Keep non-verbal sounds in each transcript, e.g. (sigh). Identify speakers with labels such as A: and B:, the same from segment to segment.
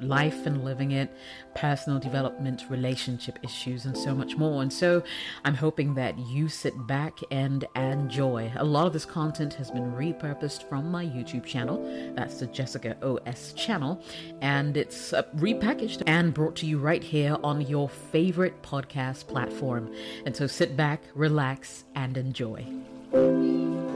A: life and living it, personal development, relationship issues, and so much more. And so I'm hoping that you sit back and enjoy. A lot of this content has been repurposed from my YouTube channel. That's the Jessica OS channel. And it's uh, repackaged and brought to you right here on your favorite podcast platform. And so sit back, relax, and enjoy.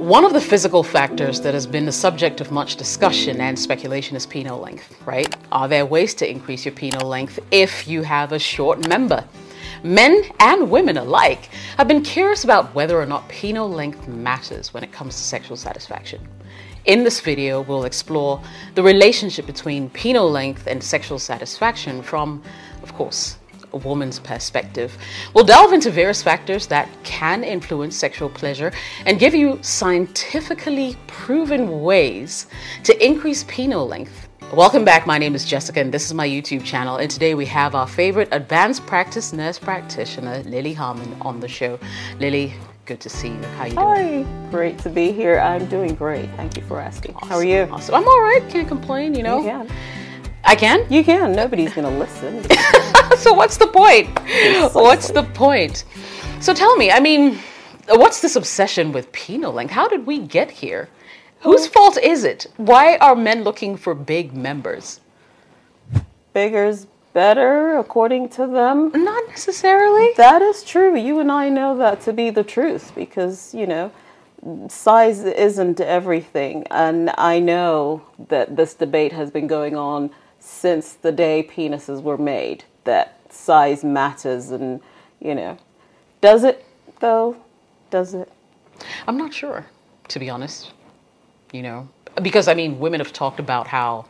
B: One of the physical factors that has been the subject of much discussion and speculation is penile length, right? Are there ways to increase your penile length if you have a short member? Men and women alike have been curious about whether or not penile length matters when it comes to sexual satisfaction. In this video, we'll explore the relationship between penile length and sexual satisfaction from, of course, a woman's perspective. We'll delve into various factors that can influence sexual pleasure and give you scientifically proven ways to increase penile length. Welcome back. My name is Jessica, and this is my YouTube channel. And today we have our favorite advanced practice nurse practitioner, Lily Harmon, on the show. Lily, good to see you. How you doing?
C: Hi, great to be here. I'm doing great. Thank you for asking. Awesome. How are you?
B: Awesome. I'm all right. Can't complain. You know.
C: Can.
B: I can.
C: You can. Nobody's gonna listen. (laughs)
B: so what's the point? What's the point? So tell me. I mean, what's this obsession with penile length? How did we get here? Whose fault is it? Why are men looking for big members?
C: Bigger's better, according to them.
B: Not necessarily.
C: That is true. You and I know that to be the truth because, you know, size isn't everything. And I know that this debate has been going on since the day penises were made, that size matters. And, you know, does it though? Does it?
B: I'm not sure, to be honest you know, because I mean, women have talked about how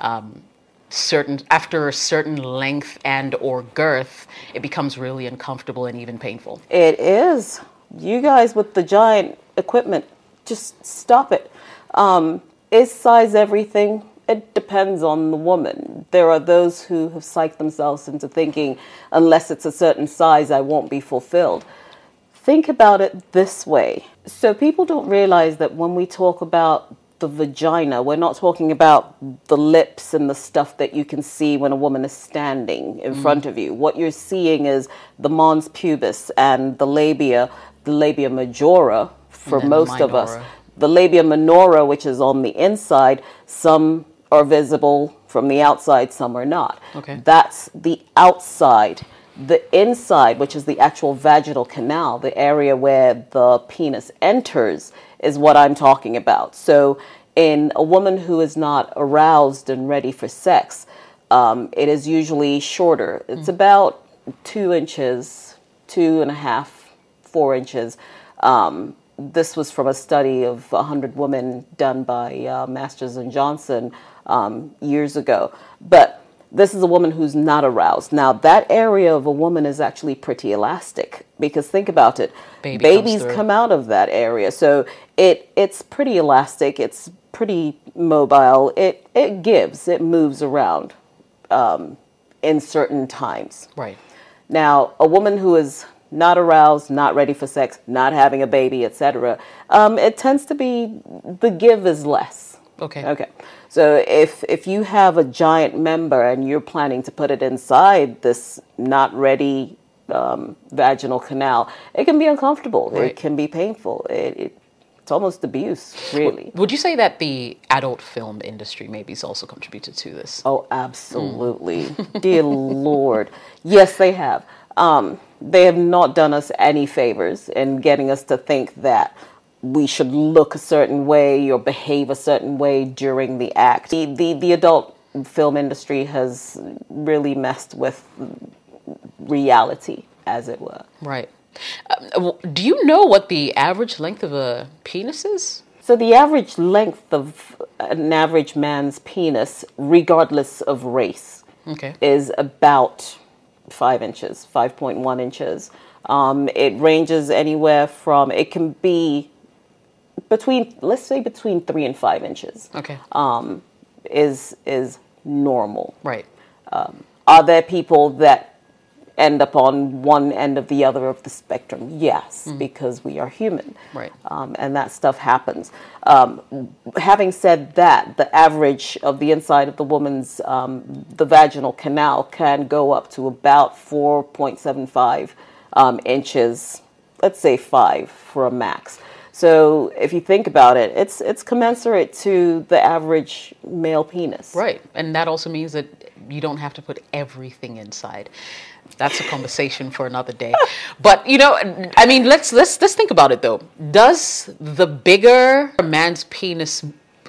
B: um, certain after a certain length and or girth, it becomes really uncomfortable and even painful.
C: It is. You guys with the giant equipment, just stop it. Um, is size everything? It depends on the woman. There are those who have psyched themselves into thinking, unless it's a certain size, I won't be fulfilled. Think about it this way. So, people don't realize that when we talk about the vagina, we're not talking about the lips and the stuff that you can see when a woman is standing in mm. front of you. What you're seeing is the mons pubis and the labia, the labia majora for most of us. The labia minora, which is on the inside, some are visible from the outside, some are not.
B: Okay.
C: That's the outside the inside, which is the actual vaginal canal, the area where the penis enters, is what I'm talking about. So, in a woman who is not aroused and ready for sex, um, it is usually shorter. It's mm. about two inches, two and a half, four inches. Um, this was from a study of 100 women done by uh, Masters and Johnson um, years ago. But this is a woman who's not aroused. Now, that area of a woman is actually pretty elastic because think about it.
B: Baby
C: Babies come out of that area. So it it's pretty elastic, it's pretty mobile. It it gives, it moves around um, in certain times.
B: Right.
C: Now, a woman who is not aroused, not ready for sex, not having a baby, etc., um, it tends to be the give is less.
B: Okay.
C: Okay. So if if you have a giant member and you're planning to put it inside this not ready um, vaginal canal, it can be uncomfortable. Right. It can be painful. It, it, it's almost abuse, really.
B: Would you say that the adult film industry maybe has also contributed to this?
C: Oh, absolutely. Mm. (laughs) Dear Lord. Yes, they have. Um, they have not done us any favors in getting us to think that we should look a certain way or behave a certain way during the act. The, the, the adult film industry has really messed with reality, as it were.
B: Right. Uh, do you know what the average length of a penis is?
C: So the average length of an average man's penis, regardless of race,
B: Okay.
C: is about five inches, five point one inches. Um, it ranges anywhere from it can be between let's say between three and five inches
B: Okay.
C: um, is is normal.
B: right.
C: Are there people that end up on one end of the other of the spectrum? Yes, because we are human.
B: Right.
C: Um, and that stuff happens. Um, having said that, the average of the inside of the woman's, um, the vaginal canal can go up to about 4.75 um, inches, let's say five for a max. So if you think about it, it's it's commensurate to the average male penis.
B: Right. And that also means that you don't have to put everything inside. That's a conversation for another day. But you know, I mean, let's let's let's think about it though. Does the bigger a man's penis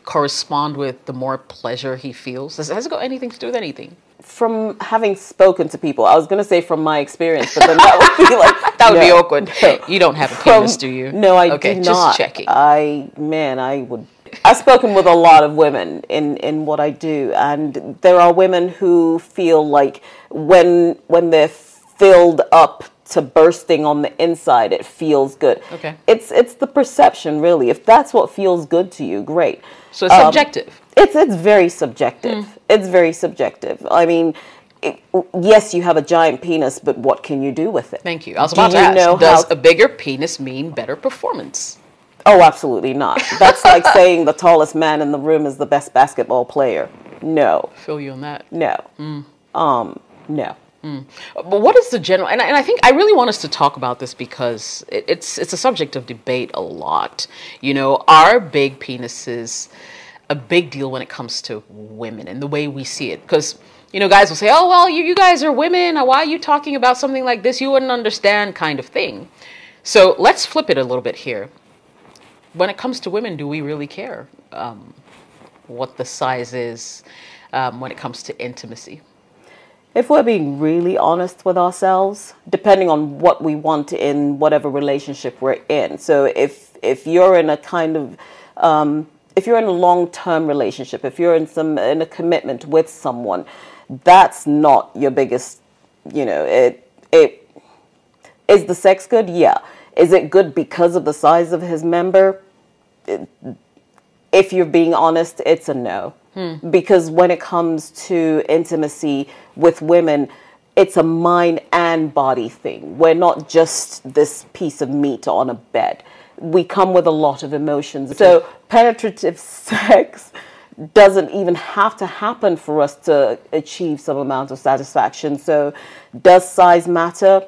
B: correspond with the more pleasure he feels? Does, has it got anything to do with anything?
C: From having spoken to people, I was going to say from my experience, but then that would be like (laughs)
B: That would be awkward.
C: no.
B: You don't have a
C: From-
B: do you?
C: No, I
B: okay,
C: do
B: just checking.
C: I man, I would. I've spoken with a lot of women in in what I do, and there are women who feel like when when they're filled up to bursting on the inside, it feels good.
B: Okay.
C: It's it's the perception, really. If that's what feels good to you, great.
B: so it's
C: Um,
B: subjective.
C: It's it's very subjective. Hmm. It's very subjective. I mean, it, yes, you have a giant penis, but what can you do with it?
B: Thank you. I was
C: Do
B: about to ask.
C: know
B: does
C: how-
B: a bigger penis mean better performance?
C: Oh, absolutely not. That's like (laughs) saying the tallest man in the room is the best basketball player. No,
B: Feel you on that.
C: no, mm. um, no. Mm.
B: But what is the general? And I, and I think I really want us to talk about this because it, it's it's a subject of debate a lot. You know, are big penises a big deal when it comes to women and the way we see it? Because you know, guys will say, "Oh, well, you, you guys are women. Why are you talking about something like this? You wouldn't understand," kind of thing. So let's flip it a little bit here. When it comes to women, do we really care um, what the size is um, when it comes to intimacy?
C: If we're being really honest with ourselves, depending on what we want in whatever relationship we're in. So if if you're in a kind of um, if you're in a long term relationship, if you're in some in a commitment with someone, that's not your biggest. You know, it it is the sex good. Yeah. Is it good because of the size of his member? if you're being honest, it's a no. Hmm. Because when it comes to intimacy with women, it's a mind and body thing. We're not just this piece of meat on a bed. We come with a lot of emotions. So, penetrative (laughs) sex doesn't even have to happen for us to achieve some amount of satisfaction. So, does size matter?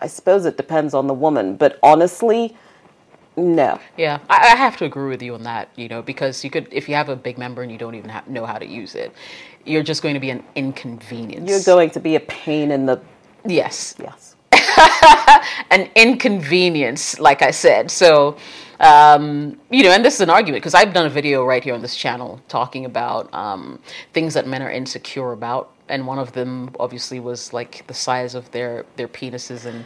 C: I suppose it depends on the woman, but honestly, no.
B: Yeah, I, I have to agree with you on that. You know, because you could, if you have a big member and you don't even have, know how to use it, you're just going to be an inconvenience.
C: You're going to be a pain in the
B: yes,
C: yes. (laughs)
B: an inconvenience, like I said. So, um, you know, and this is an argument because I've done a video right here on this channel talking about um, things that men are insecure about, and one of them obviously was like the size of their their penises and.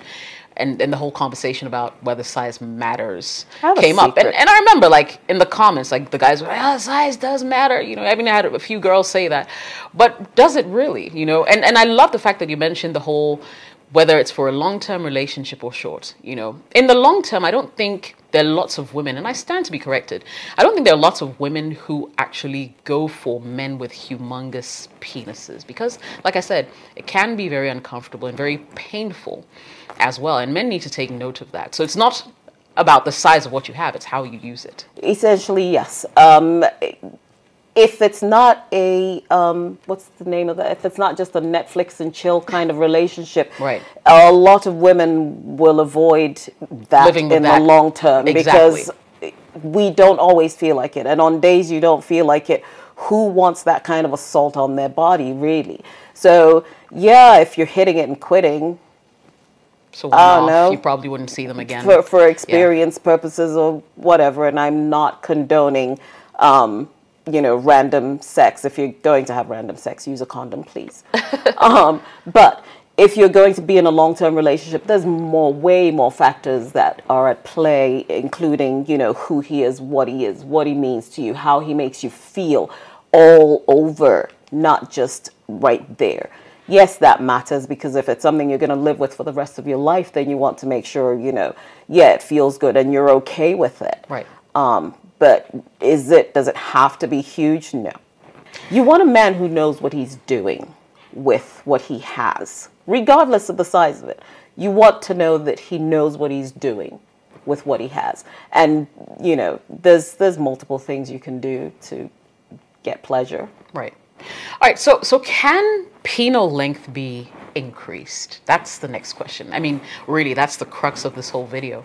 B: And, and the whole conversation about whether size matters came up, and, and I remember like in the comments, like the guys were, like, "Oh, size does matter," you know. I mean, I had a few girls say that, but does it really? You know, and and I love the fact that you mentioned the whole whether it's for a long term relationship or short. You know, in the long term, I don't think there are lots of women, and I stand to be corrected. I don't think there are lots of women who actually go for men with humongous penises because, like I said, it can be very uncomfortable and very painful as well, and men need to take note of that. So it's not about the size of what you have; it's how you use it.
C: Essentially, yes. Um, if it's not a um, what's the name of that? If it's not just a Netflix and chill kind of relationship,
B: Right.
C: A lot of women will avoid that
B: Living
C: in
B: that.
C: the long term
B: Exactly.
C: because we don't always feel like it, and on days you don't feel like it, who wants that kind of assault on their body, really? So yeah, if you're hitting it and quitting,
B: So
C: I don't
B: off,
C: know.
B: you probably wouldn't see them again.
C: for for experience purposes or whatever and i'm not condoning um you know random sex if you're going to have random sex use a condom please (laughs) um but if you're going to be in a long-term relationship, there's more, way more factors that are at play, including, you know, who he is, what he is, what he means to you, how he makes you feel, all over, not just right there. Yes, that matters because if it's something you're going to live with for the rest of your life, then you want to make sure, you know, yeah, it feels good and you're okay with it.
B: Right.
C: Um, but is it? Does it have to be huge? No. You want a man who knows what he's doing with what he has, regardless of the size of it. You want to know that he knows what he's doing with what he has. And, you know, there's there's multiple things you can do to get pleasure.
B: Right. All right. So so can penile length be increased? That's the next question. I mean, really, that's the crux of this whole video.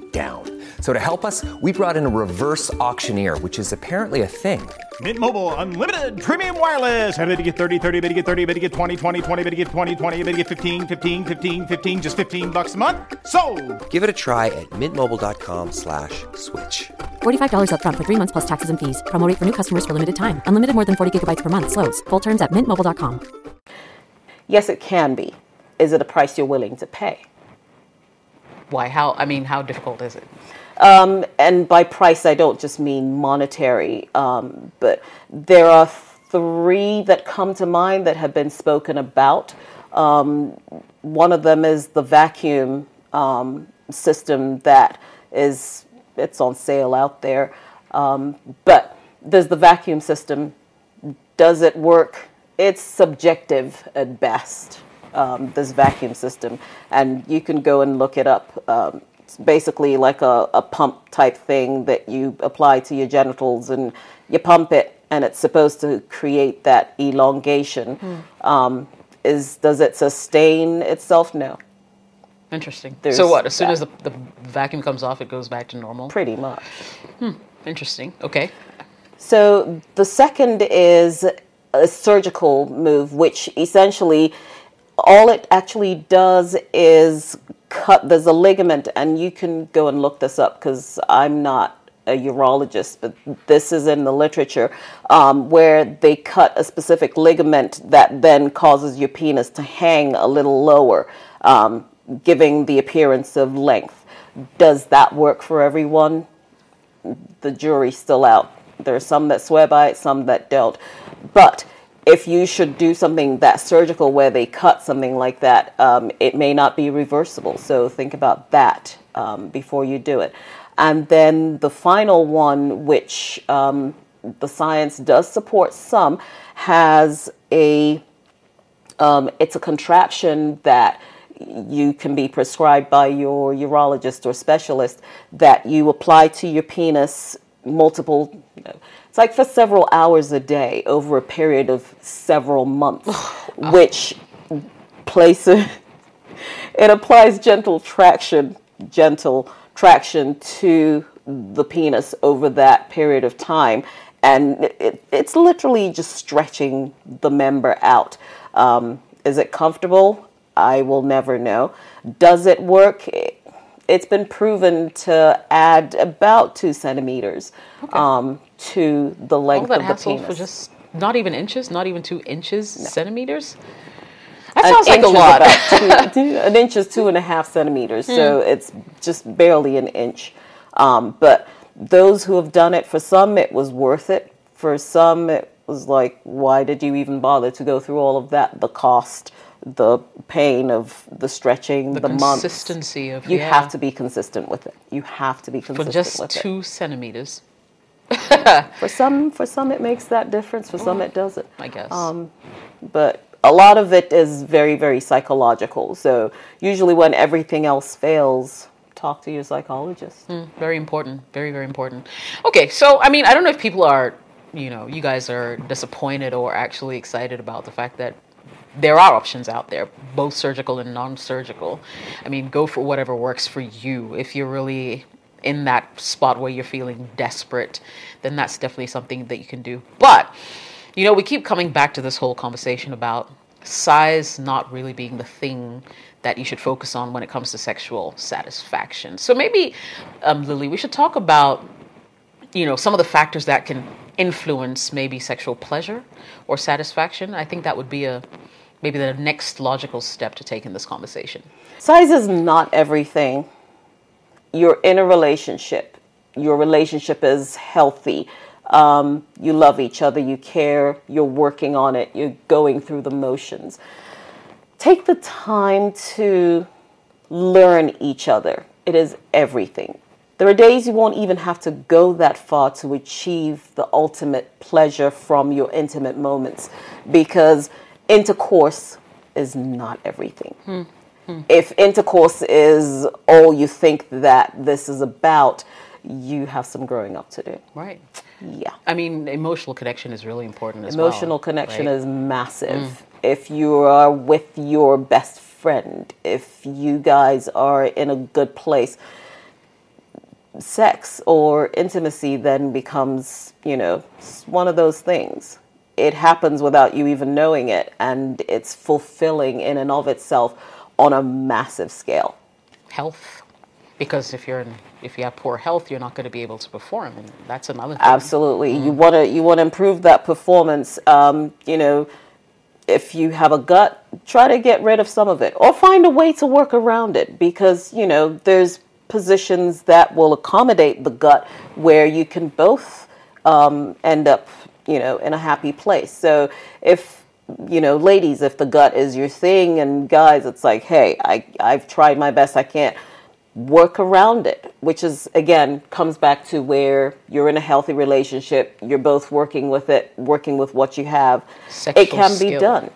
D: down. So to help us, we brought in a reverse auctioneer, which is apparently a thing.
E: Mint Mobile unlimited premium wireless. Ready to get 30, 30, bit to get 30, bit to get 20, 20, 20, bit to get 20, 20, bit to get 15, 15, 15, 15 just 15 bucks a month. So,
D: Give it a try at mintmobile.com slash switch.
F: $45 upfront for three months plus taxes and fees. Promo rate for new customers for limited time. Unlimited more than 40 gigabytes per month. Slows. Full terms at mintmobile.com.
C: Yes, it can be. Is it a price you're willing to pay?
B: Why? How? I mean, how difficult is it?
C: Um, and by price, I don't just mean monetary, um, but there are three that come to mind that have been spoken about. Um, one of them is the vacuum um, system that is it's on sale out there, um, but there's the vacuum system. Does it work? It's subjective at best. Um, this vacuum system, and you can go and look it up. Um, it's basically like a, a pump type thing that you apply to your genitals, and you pump it, and it's supposed to create that elongation. Um, is does it sustain itself? No,
B: Interesting.
C: There's
B: so what? As soon
C: that.
B: as the, the vacuum comes off, it goes back to normal.
C: pretty much.
B: Interesting. Okay.
C: So the second is a surgical move, which essentially all it actually does is cut. There's a ligament, and you can go and look this up because I'm not a urologist, but this is in the literature um, where they cut a specific ligament that then causes your penis to hang a little lower, um, giving the appearance of length. Does that work for everyone? the jury's still out. There are some that swear by it, some that don't. But if you should do something that surgical where they cut something like that, um, it may not be reversible. So think about that um, before you do it. And then the final one, which um, the science does support some, has a um, it's a contraption that you can be prescribed by your urologist or specialist that you apply to your penis multiple you know, it's like for several hours a day over a period of several months (sighs) which places (laughs) it applies gentle traction gentle traction to the penis over that period of time. And it, it's literally just stretching the member out. Um, is it comfortable? I will never know. Does it work? It's been proven to add about two centimeters. Um, to the
B: All
C: length
B: that
C: of the
B: hassle
C: penis
B: for just not even inches, not even two inches, centimeters. That
C: An
B: sounds like a lot.
C: two- (laughs) two- an inch is two and a half centimeters, so it's just barely an inch. Um, but those who have done it, for some, it was worth it. For some, it was like, why did you even bother to go through all of that? The cost, the pain of the stretching, the,
B: the
C: months.
B: consistency of
C: You
B: yeah,
C: have to be consistent with it. You have to be
B: for
C: consistent
B: just
C: with it.
B: two centimeters. (laughs)
C: For some, for some, it makes that difference. For some, it doesn't.
B: I guess.
C: Um, but a lot of it is very, very psychological. So usually, when everything else fails, talk to your psychologist.
B: Very important. Very, very important. Okay, so I mean, I don't know if people are, you know, you guys are disappointed or actually excited about the fact that there are options out there, both surgical and non surgical. I mean, go for whatever works for you. If you're really in that spot where you're feeling desperate, then that's definitely something that you can do. But, you know, we keep coming back to this whole conversation about size not really being the thing that you should focus on when it comes to sexual satisfaction. So maybe, um, Lily, we should talk about you know, some of the factors that can influence maybe sexual pleasure or satisfaction. I think that would be a maybe the next logical step to take in this conversation.
C: Size is not everything. You're in a relationship. Your relationship is healthy. Um, you love each other. You care. You're working on it. You're going through the motions. Take the time to learn each other. It is everything. There are days you won't even have to go that far to achieve the ultimate pleasure from your intimate moments because intercourse is not everything. Hmm. If intercourse is all you think that this is about, you have some growing up to do.
B: Right.
C: Yeah.
B: I mean, emotional connection is really important as well.
C: emotional
B: well.
C: connection
B: right?
C: is massive. Mm. If you are with your best friend, if you guys are in a good place, sex or intimacy then becomes, you know, one of those things. It happens without you even knowing it, and it's fulfilling in and of itself on a massive scale.
B: Health, because if you're in, if you have poor health, you're not going to be able to perform, and that's another. Thing.
C: Absolutely, mm. you want to you want to improve that performance. Um, you know, if you have a gut, try to get rid of some of it, or find a way to work around it, because you know there's positions that will accommodate the gut where you can both um, end up, you know, in a happy place. So if you know, ladies, if the gut is your thing, and guys, it's like, hey, I I've tried my best, I can't work around it, which is again comes back to where you're in a healthy relationship, you're both working with it, working with what you have.
B: Sexual
C: it can
B: skill.
C: be done.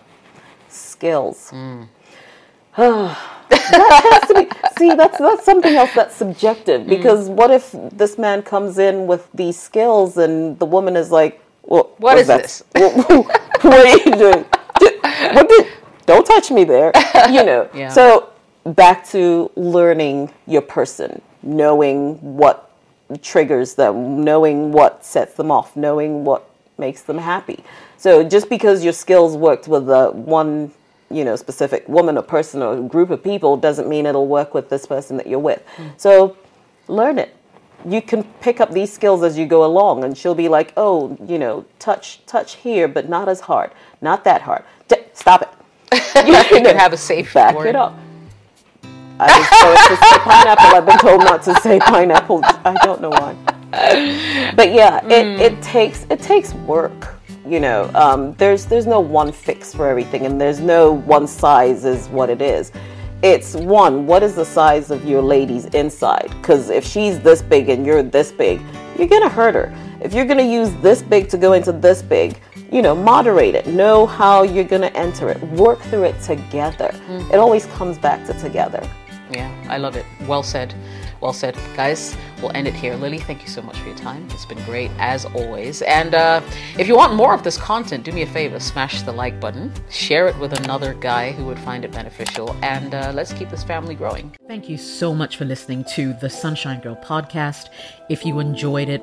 C: Skills.
B: Mm. (sighs)
C: that has to be, see, that's that's something else that's subjective. Mm. Because mm. what if this man comes in with these skills and the woman is like, "Well,
B: what is this? (laughs)
C: what are you doing? What did, don't touch me there." You know. (laughs)
B: Yeah.
C: So back to learning your person, knowing what triggers them, knowing what sets them off, knowing what makes them happy. So just because your skills worked with the one you know specific woman or person or group of people doesn't mean it'll work with this person that you're with mm. so learn it you can pick up these skills as you go along and she'll be like oh you know touch touch here but not as hard not that hard D- stop it (laughs)
B: you can have a safe
C: back
B: word.
C: it up I was told to say pineapple. I've been told not to say pineapple. I don't know why. But yeah, mm. it, it takes it takes work you know um, there's there's no one fix for everything and there's no one size is what it is it's one what is the size of your lady's inside? Because if she's this big and you're this big you're gonna hurt her. If you're gonna use this big to go into this big you know moderate it. Know how you're gonna enter it. Work through it together. Mm-hmm. it always comes back to together.
B: Yeah i love it. Well said well said, guys. We'll end it here. Lily, thank you so much for your time. It's been great as always. And uh, if you want more of this content, do me a favor smash the like button, share it with another guy who would find it beneficial, and uh, let's keep this family growing.
A: Thank you so much for listening to the Sunshine Girl podcast. If you enjoyed it,